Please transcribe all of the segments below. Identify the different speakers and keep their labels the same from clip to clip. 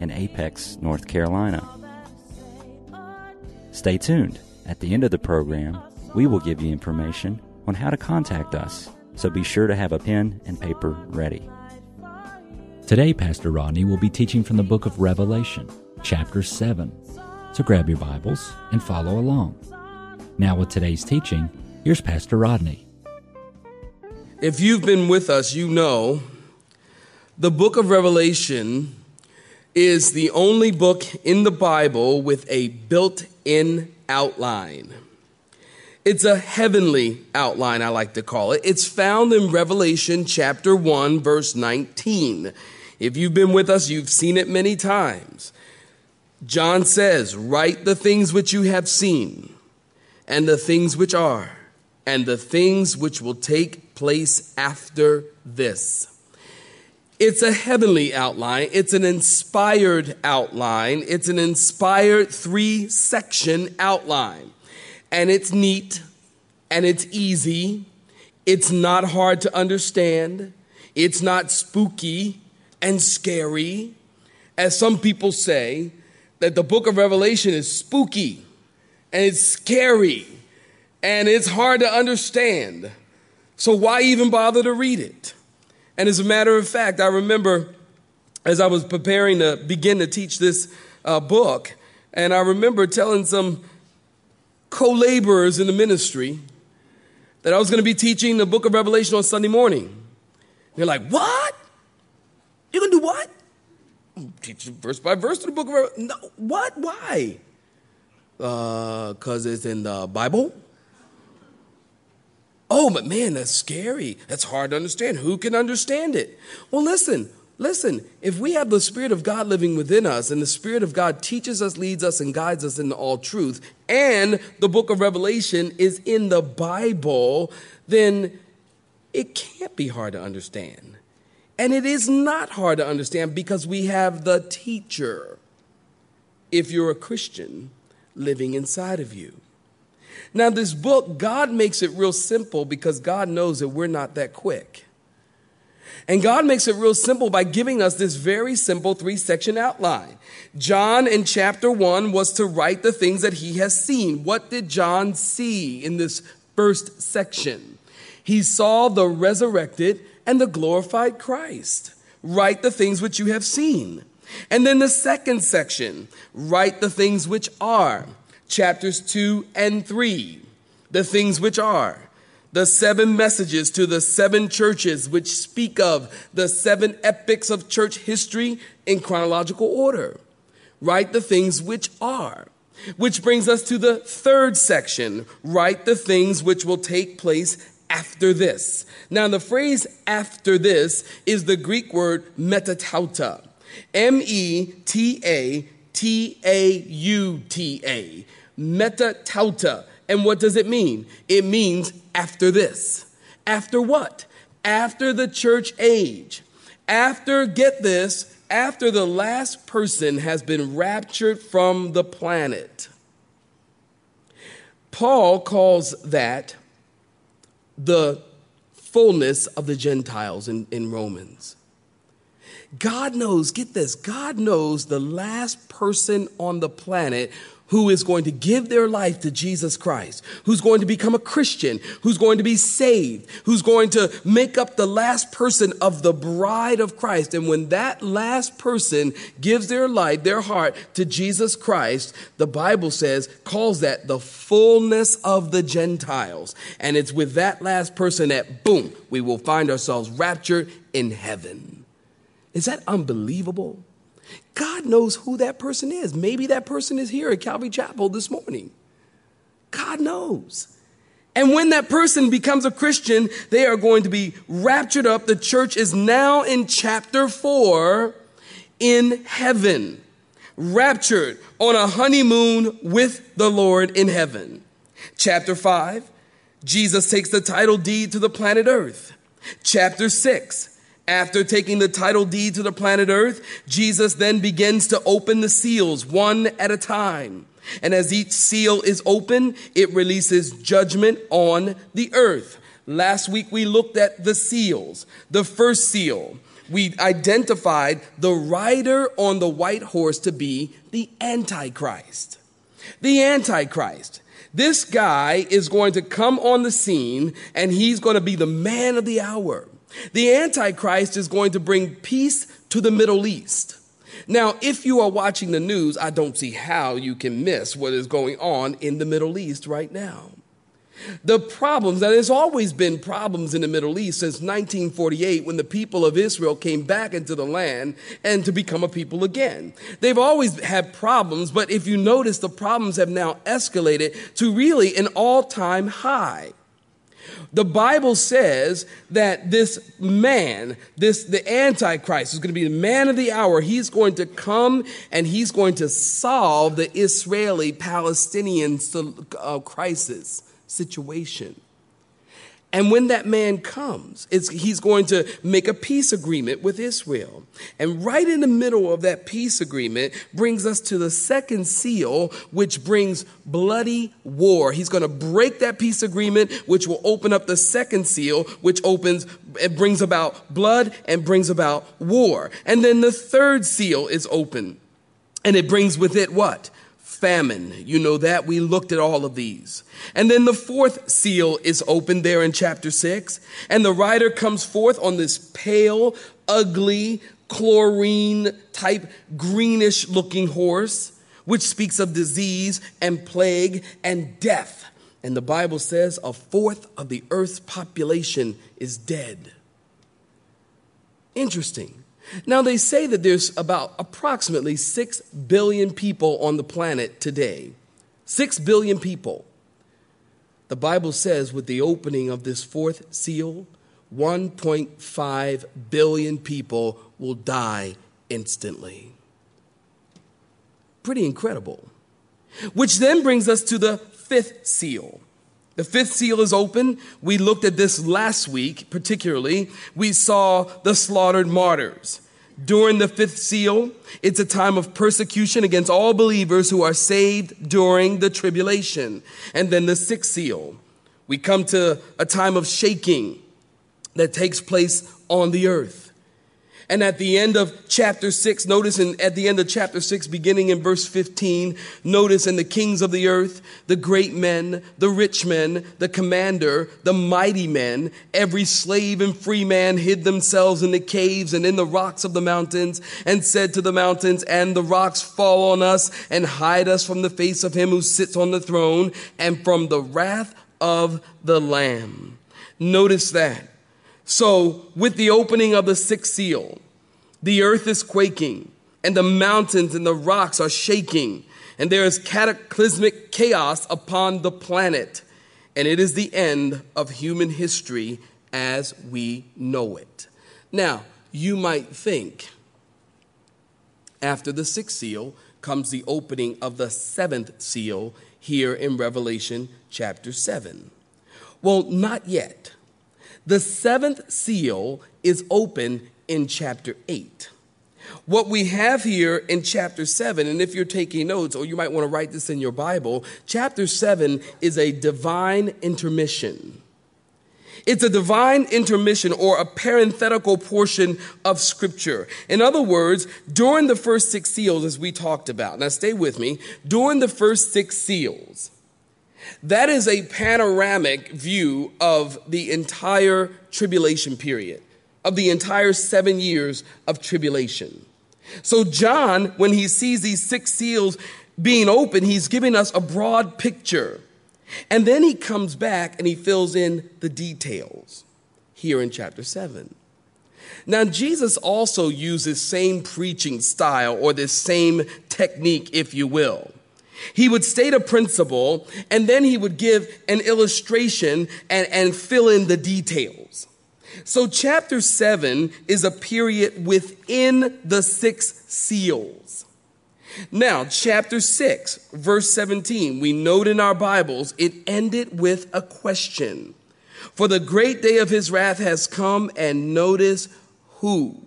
Speaker 1: in Apex, North Carolina. Stay tuned. At the end of the program, we will give you information on how to contact us, so be sure to have a pen and paper ready. Today, Pastor Rodney will be teaching from the book of Revelation, chapter 7. So grab your Bibles and follow along. Now, with today's teaching, here's Pastor Rodney.
Speaker 2: If you've been with us, you know the book of Revelation is the only book in the Bible with a built in outline. It's a heavenly outline, I like to call it. It's found in Revelation chapter 1, verse 19. If you've been with us, you've seen it many times. John says, Write the things which you have seen, and the things which are, and the things which will take place after this. It's a heavenly outline. It's an inspired outline. It's an inspired three section outline. And it's neat and it's easy. It's not hard to understand. It's not spooky and scary. As some people say, that the book of Revelation is spooky and it's scary and it's hard to understand. So why even bother to read it? And as a matter of fact, I remember as I was preparing to begin to teach this uh, book, and I remember telling some co laborers in the ministry that I was going to be teaching the book of Revelation on Sunday morning. They're like, What? You're going to do what? Teach verse by verse to the book of Revelation. No, what? Why? Because uh, it's in the Bible. Oh, but man, that's scary. That's hard to understand. Who can understand it? Well, listen, listen. If we have the Spirit of God living within us, and the Spirit of God teaches us, leads us, and guides us into all truth, and the book of Revelation is in the Bible, then it can't be hard to understand. And it is not hard to understand because we have the teacher, if you're a Christian, living inside of you. Now, this book, God makes it real simple because God knows that we're not that quick. And God makes it real simple by giving us this very simple three section outline. John in chapter one was to write the things that he has seen. What did John see in this first section? He saw the resurrected and the glorified Christ. Write the things which you have seen. And then the second section, write the things which are chapters 2 and 3, the things which are, the seven messages to the seven churches which speak of the seven epics of church history in chronological order. Write the things which are. Which brings us to the third section. Write the things which will take place after this. Now, the phrase after this is the Greek word metatauta. M E T A T A U T A metatauta. And what does it mean? It means after this. After what? After the church age. After, get this, after the last person has been raptured from the planet. Paul calls that the fullness of the Gentiles in, in Romans. God knows, get this, God knows the last person on the planet who is going to give their life to Jesus Christ, who's going to become a Christian, who's going to be saved, who's going to make up the last person of the bride of Christ. And when that last person gives their life, their heart to Jesus Christ, the Bible says, calls that the fullness of the Gentiles. And it's with that last person that, boom, we will find ourselves raptured in heaven. Is that unbelievable? God knows who that person is. Maybe that person is here at Calvary Chapel this morning. God knows. And when that person becomes a Christian, they are going to be raptured up. The church is now in chapter four in heaven. raptured on a honeymoon with the Lord in heaven. Chapter 5, Jesus takes the title deed to the planet Earth. Chapter 6, after taking the title deed to the planet Earth, Jesus then begins to open the seals one at a time. And as each seal is open, it releases judgment on the earth. Last week we looked at the seals. The first seal, we identified the rider on the white horse to be the Antichrist. The Antichrist. This guy is going to come on the scene and he's going to be the man of the hour. The Antichrist is going to bring peace to the Middle East. Now, if you are watching the news, I don't see how you can miss what is going on in the Middle East right now. The problems, and there's always been problems in the Middle East since 1948 when the people of Israel came back into the land and to become a people again. They've always had problems, but if you notice, the problems have now escalated to really an all time high. The Bible says that this man, this the Antichrist, is going to be the man of the hour. He's going to come and he's going to solve the Israeli Palestinian uh, crisis situation. And when that man comes, he's going to make a peace agreement with Israel. And right in the middle of that peace agreement brings us to the second seal, which brings bloody war. He's going to break that peace agreement, which will open up the second seal, which opens, it brings about blood and brings about war. And then the third seal is open. And it brings with it what? Famine. You know that. We looked at all of these. And then the fourth seal is opened there in chapter six. And the rider comes forth on this pale, ugly, chlorine type, greenish looking horse, which speaks of disease and plague and death. And the Bible says a fourth of the earth's population is dead. Interesting. Now, they say that there's about approximately 6 billion people on the planet today. 6 billion people. The Bible says with the opening of this fourth seal, 1.5 billion people will die instantly. Pretty incredible. Which then brings us to the fifth seal. The fifth seal is open. We looked at this last week, particularly. We saw the slaughtered martyrs. During the fifth seal, it's a time of persecution against all believers who are saved during the tribulation. And then the sixth seal, we come to a time of shaking that takes place on the earth. And at the end of chapter 6, notice in, at the end of chapter 6, beginning in verse 15, notice in the kings of the earth, the great men, the rich men, the commander, the mighty men, every slave and free man hid themselves in the caves and in the rocks of the mountains and said to the mountains and the rocks, fall on us and hide us from the face of him who sits on the throne and from the wrath of the Lamb. Notice that. So, with the opening of the sixth seal, the earth is quaking, and the mountains and the rocks are shaking, and there is cataclysmic chaos upon the planet. And it is the end of human history as we know it. Now, you might think after the sixth seal comes the opening of the seventh seal here in Revelation chapter 7. Well, not yet. The seventh seal is open in chapter 8. What we have here in chapter 7, and if you're taking notes, or you might want to write this in your Bible, chapter 7 is a divine intermission. It's a divine intermission or a parenthetical portion of scripture. In other words, during the first six seals, as we talked about, now stay with me, during the first six seals, that is a panoramic view of the entire tribulation period, of the entire seven years of tribulation. So, John, when he sees these six seals being open, he's giving us a broad picture. And then he comes back and he fills in the details here in chapter 7. Now, Jesus also uses same preaching style or this same technique, if you will. He would state a principle and then he would give an illustration and, and fill in the details. So, chapter 7 is a period within the six seals. Now, chapter 6, verse 17, we note in our Bibles, it ended with a question. For the great day of his wrath has come, and notice who,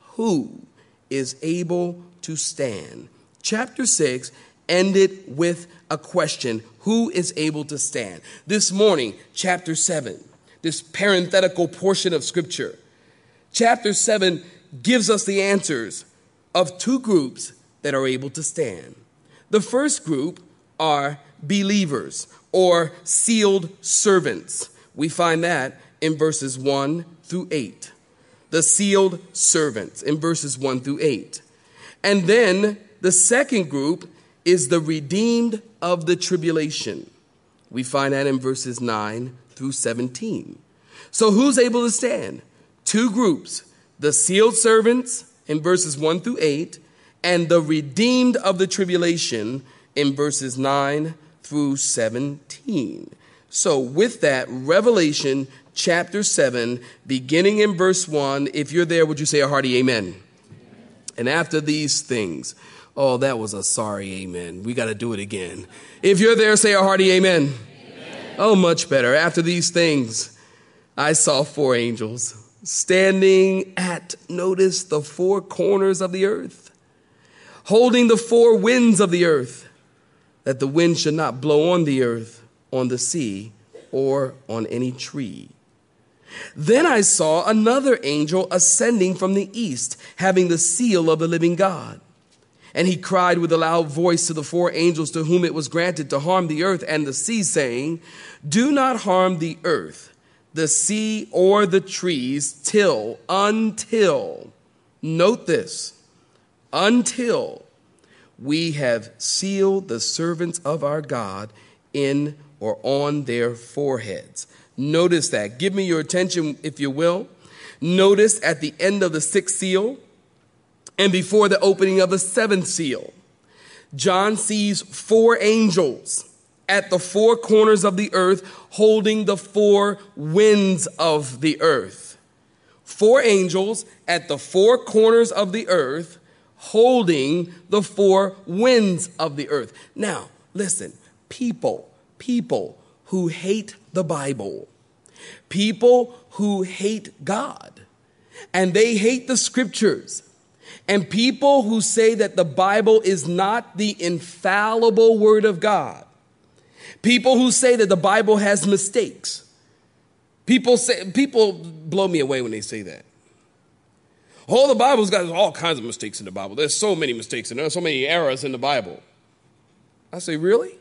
Speaker 2: who is able to stand. Chapter 6 ended with a question Who is able to stand? This morning, chapter 7, this parenthetical portion of scripture, chapter 7 gives us the answers of two groups that are able to stand. The first group are believers or sealed servants. We find that in verses 1 through 8. The sealed servants in verses 1 through 8. And then the second group is the redeemed of the tribulation. We find that in verses 9 through 17. So who's able to stand? Two groups the sealed servants in verses 1 through 8, and the redeemed of the tribulation in verses 9 through 17. So, with that, Revelation chapter 7, beginning in verse 1, if you're there, would you say a hearty amen? amen. And after these things, oh, that was a sorry amen. We got to do it again. If you're there, say a hearty amen. amen. Oh, much better. After these things, I saw four angels standing at, notice, the four corners of the earth, holding the four winds of the earth, that the wind should not blow on the earth, on the sea, or on any tree. Then I saw another angel ascending from the east, having the seal of the living God. And he cried with a loud voice to the four angels to whom it was granted to harm the earth and the sea, saying, Do not harm the earth the sea or the trees till, until, note this, until we have sealed the servants of our God in or on their foreheads. Notice that. Give me your attention, if you will. Notice at the end of the sixth seal and before the opening of the seventh seal, John sees four angels at the four corners of the earth, holding the four winds of the earth. Four angels at the four corners of the earth, holding the four winds of the earth. Now, listen, people, people who hate the Bible, people who hate God, and they hate the scriptures, and people who say that the Bible is not the infallible word of God People who say that the Bible has mistakes. People say people blow me away when they say that. Oh, the Bible's got all kinds of mistakes in the Bible. There's so many mistakes and there's so many errors in the Bible. I say, really?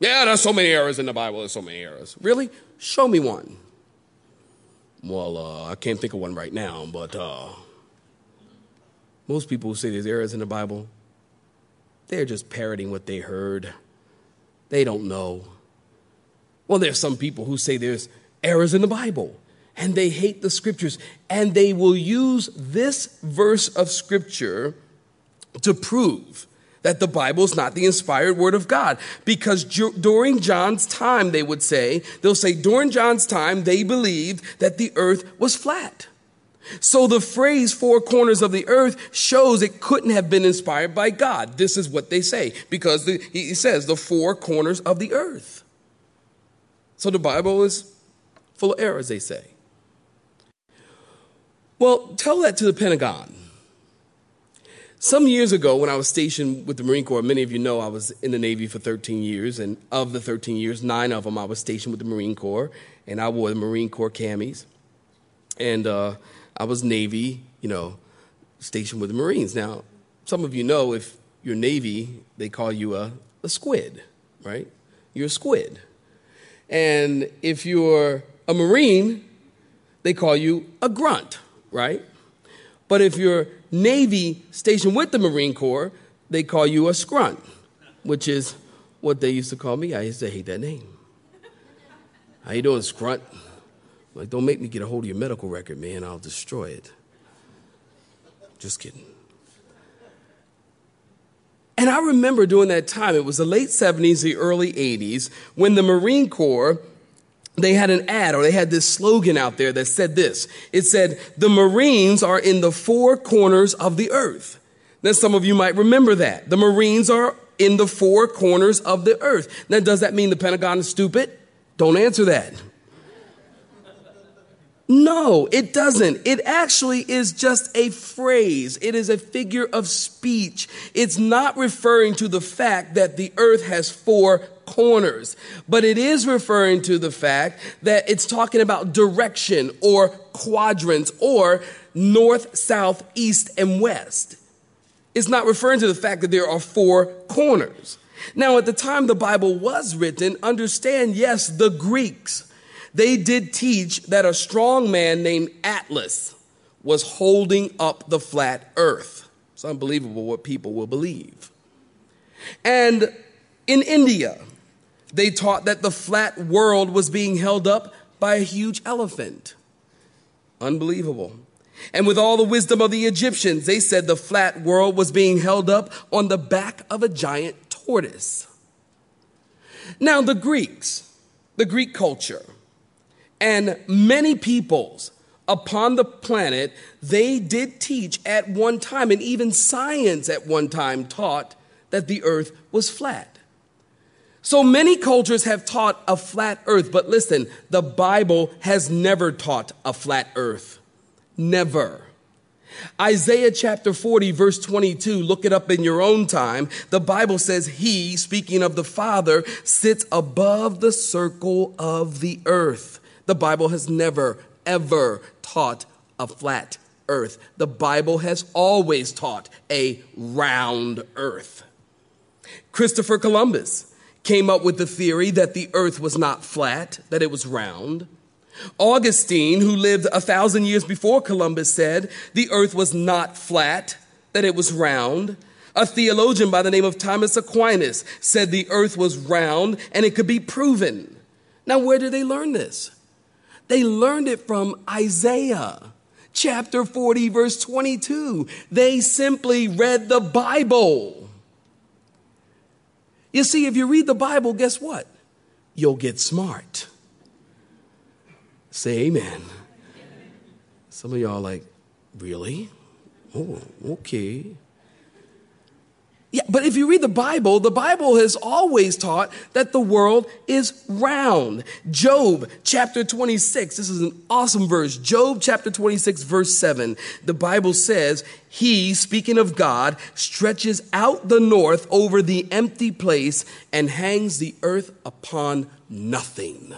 Speaker 2: Yeah, there's so many errors in the Bible. There's so many errors. Really? Show me one. Well, uh, I can't think of one right now, but uh, most people who say there's errors in the Bible, they're just parroting what they heard they don't know. Well, there's some people who say there's errors in the Bible and they hate the scriptures and they will use this verse of scripture to prove that the Bible is not the inspired word of God. Because during John's time, they would say, they'll say, during John's time, they believed that the earth was flat. So the phrase four corners of the earth shows it couldn't have been inspired by God. This is what they say because the, he says the four corners of the earth. So the Bible is full of errors, they say. Well, tell that to the Pentagon. Some years ago, when I was stationed with the Marine Corps, many of you know I was in the Navy for 13 years, and of the 13 years, nine of them I was stationed with the Marine Corps, and I wore the Marine Corps camis. And uh, I was Navy, you know, stationed with the Marines. Now, some of you know if you're Navy, they call you a, a squid, right? You're a squid. And if you're a Marine, they call you a grunt, right? But if you're Navy stationed with the Marine Corps, they call you a scrunt, which is what they used to call me. I used to hate that name. How you doing, scrunt? Like, don't make me get a hold of your medical record, man. I'll destroy it. Just kidding. And I remember during that time, it was the late 70s, the early 80s, when the Marine Corps, they had an ad or they had this slogan out there that said this. It said, the Marines are in the four corners of the earth. Now, some of you might remember that. The Marines are in the four corners of the earth. Now, does that mean the Pentagon is stupid? Don't answer that. No, it doesn't. It actually is just a phrase. It is a figure of speech. It's not referring to the fact that the earth has four corners, but it is referring to the fact that it's talking about direction or quadrants or north, south, east, and west. It's not referring to the fact that there are four corners. Now, at the time the Bible was written, understand, yes, the Greeks they did teach that a strong man named Atlas was holding up the flat earth. It's unbelievable what people will believe. And in India, they taught that the flat world was being held up by a huge elephant. Unbelievable. And with all the wisdom of the Egyptians, they said the flat world was being held up on the back of a giant tortoise. Now, the Greeks, the Greek culture, and many peoples upon the planet, they did teach at one time, and even science at one time taught that the earth was flat. So many cultures have taught a flat earth, but listen, the Bible has never taught a flat earth. Never. Isaiah chapter 40, verse 22, look it up in your own time. The Bible says, He, speaking of the Father, sits above the circle of the earth. The Bible has never, ever taught a flat earth. The Bible has always taught a round earth. Christopher Columbus came up with the theory that the earth was not flat, that it was round. Augustine, who lived a thousand years before Columbus, said the earth was not flat, that it was round. A theologian by the name of Thomas Aquinas said the earth was round and it could be proven. Now, where did they learn this? They learned it from Isaiah chapter 40, verse 22. They simply read the Bible. You see, if you read the Bible, guess what? You'll get smart. Say amen. Some of y'all like, really? Oh, okay. Yeah, but if you read the Bible, the Bible has always taught that the world is round. Job chapter 26, this is an awesome verse. Job chapter 26, verse 7. The Bible says, He, speaking of God, stretches out the north over the empty place and hangs the earth upon nothing.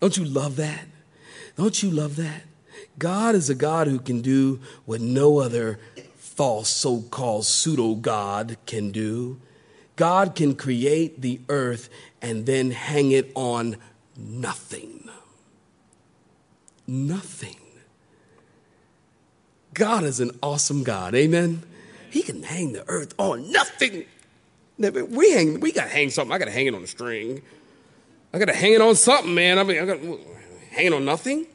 Speaker 2: Don't you love that? Don't you love that? God is a God who can do what no other false so called pseudo God can do. God can create the earth and then hang it on nothing. Nothing. God is an awesome God. Amen. He can hang the earth on nothing. We hang. We got to hang something. I got to hang it on a string. I got to hang it on something, man. I mean, I got to hang it on nothing.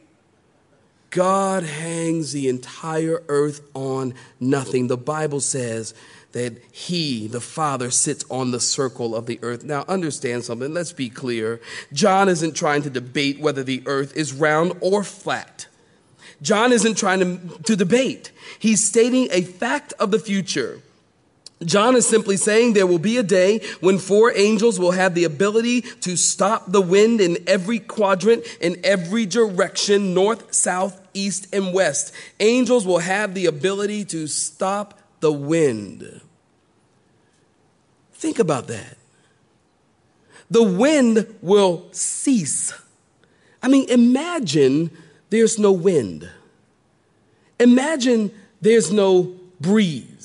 Speaker 2: God hangs the entire earth on nothing. The Bible says that He, the Father, sits on the circle of the earth. Now, understand something. Let's be clear. John isn't trying to debate whether the earth is round or flat. John isn't trying to, to debate. He's stating a fact of the future. John is simply saying there will be a day when four angels will have the ability to stop the wind in every quadrant, in every direction, north, south, east, and west. Angels will have the ability to stop the wind. Think about that. The wind will cease. I mean, imagine there's no wind. Imagine there's no breeze.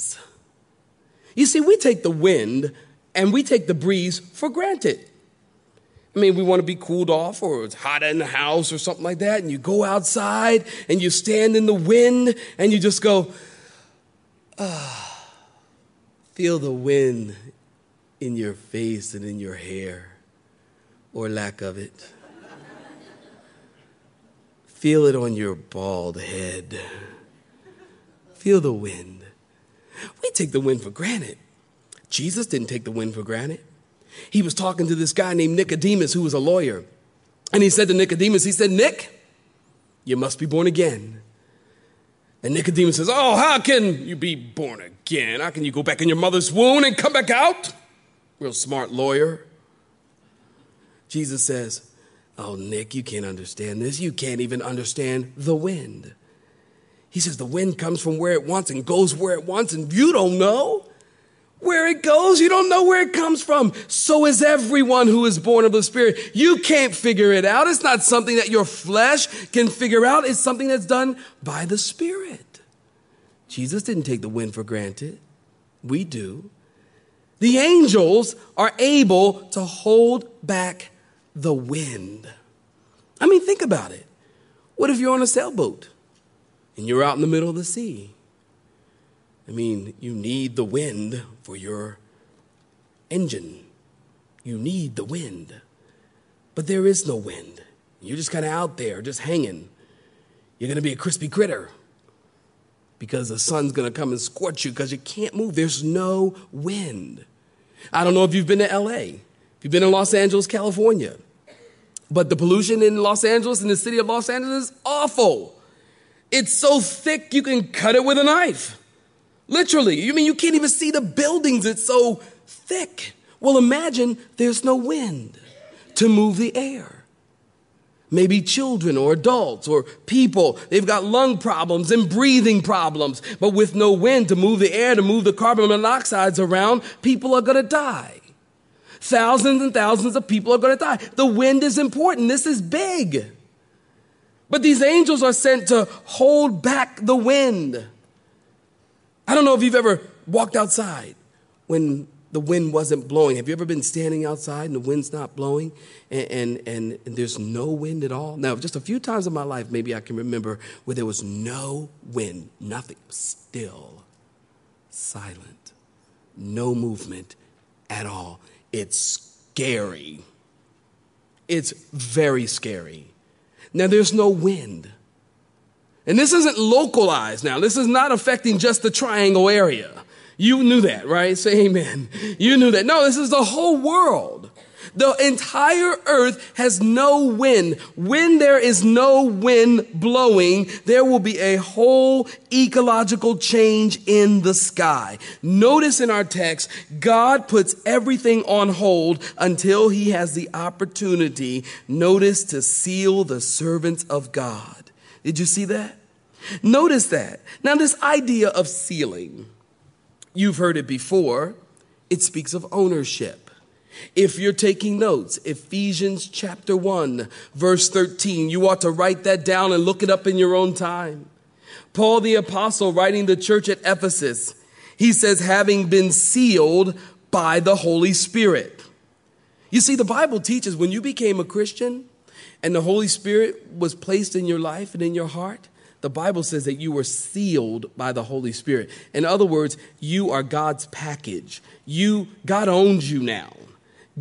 Speaker 2: You see, we take the wind and we take the breeze for granted. I mean, we want to be cooled off or it's hot in the house or something like that. And you go outside and you stand in the wind and you just go, ah, feel the wind in your face and in your hair or lack of it. feel it on your bald head. Feel the wind. We take the wind for granted. Jesus didn't take the wind for granted. He was talking to this guy named Nicodemus, who was a lawyer. And he said to Nicodemus, he said, Nick, you must be born again. And Nicodemus says, Oh, how can you be born again? How can you go back in your mother's womb and come back out? Real smart lawyer. Jesus says, Oh, Nick, you can't understand this. You can't even understand the wind. He says, The wind comes from where it wants and goes where it wants, and you don't know where it goes. You don't know where it comes from. So is everyone who is born of the Spirit. You can't figure it out. It's not something that your flesh can figure out, it's something that's done by the Spirit. Jesus didn't take the wind for granted. We do. The angels are able to hold back the wind. I mean, think about it. What if you're on a sailboat and you're out in the middle of the sea? I mean, you need the wind for your engine. You need the wind. But there is no wind. You're just kind of out there, just hanging. You're going to be a crispy critter because the sun's going to come and scorch you because you can't move. There's no wind. I don't know if you've been to LA, if you've been in Los Angeles, California, but the pollution in Los Angeles, in the city of Los Angeles, is awful. It's so thick you can cut it with a knife. Literally. You mean you can't even see the buildings, it's so thick. Well, imagine there's no wind to move the air. Maybe children or adults or people, they've got lung problems and breathing problems, but with no wind to move the air, to move the carbon monoxides around, people are gonna die. Thousands and thousands of people are gonna die. The wind is important. This is big. But these angels are sent to hold back the wind. I don't know if you've ever walked outside when the wind wasn't blowing. Have you ever been standing outside and the wind's not blowing and, and, and, and, there's no wind at all? Now, just a few times in my life, maybe I can remember where there was no wind, nothing, still, silent, no movement at all. It's scary. It's very scary. Now, there's no wind. And this isn't localized now. This is not affecting just the triangle area. You knew that, right? Say amen. You knew that. No, this is the whole world. The entire earth has no wind. When there is no wind blowing, there will be a whole ecological change in the sky. Notice in our text, God puts everything on hold until he has the opportunity, notice, to seal the servants of God. Did you see that? Notice that. Now, this idea of sealing, you've heard it before. It speaks of ownership. If you're taking notes, Ephesians chapter 1, verse 13, you ought to write that down and look it up in your own time. Paul the apostle writing the church at Ephesus, he says, having been sealed by the Holy Spirit. You see, the Bible teaches when you became a Christian and the Holy Spirit was placed in your life and in your heart, the Bible says that you were sealed by the Holy Spirit. In other words, you are God's package. You, God owns you now.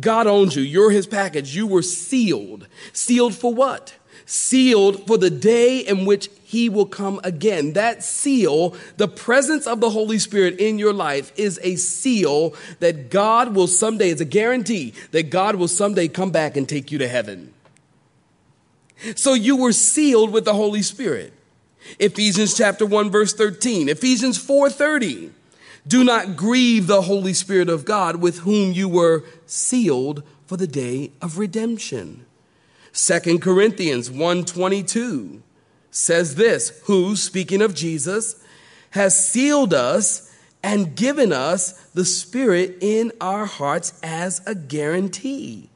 Speaker 2: God owns you. You're his package. You were sealed. Sealed for what? Sealed for the day in which he will come again. That seal, the presence of the Holy Spirit in your life is a seal that God will someday, it's a guarantee that God will someday come back and take you to heaven. So you were sealed with the Holy Spirit. Ephesians chapter 1 verse 13, Ephesians 4:30. Do not grieve the Holy Spirit of God with whom you were sealed for the day of redemption. 2 Corinthians 1:22 says this, who speaking of Jesus has sealed us and given us the Spirit in our hearts as a guarantee.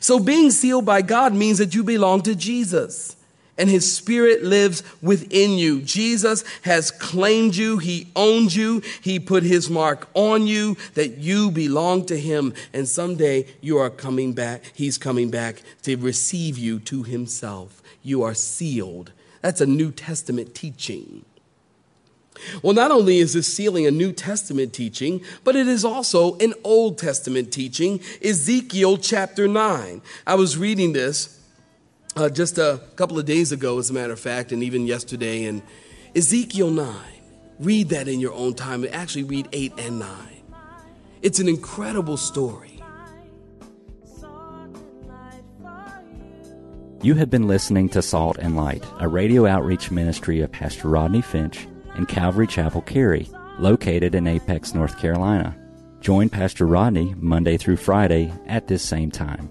Speaker 2: So being sealed by God means that you belong to Jesus and his spirit lives within you. Jesus has claimed you. He owns you. He put his mark on you that you belong to him. And someday you are coming back. He's coming back to receive you to himself. You are sealed. That's a New Testament teaching. Well, not only is this sealing a New Testament teaching, but it is also an Old Testament teaching. Ezekiel chapter 9. I was reading this uh, just a couple of days ago, as a matter of fact, and even yesterday, in Ezekiel 9. Read that in your own time. Actually, read 8 and 9. It's an incredible story.
Speaker 1: You have been listening to Salt and Light, a radio outreach ministry of Pastor Rodney Finch and Calvary Chapel Cary, located in Apex, North Carolina. Join Pastor Rodney Monday through Friday at this same time.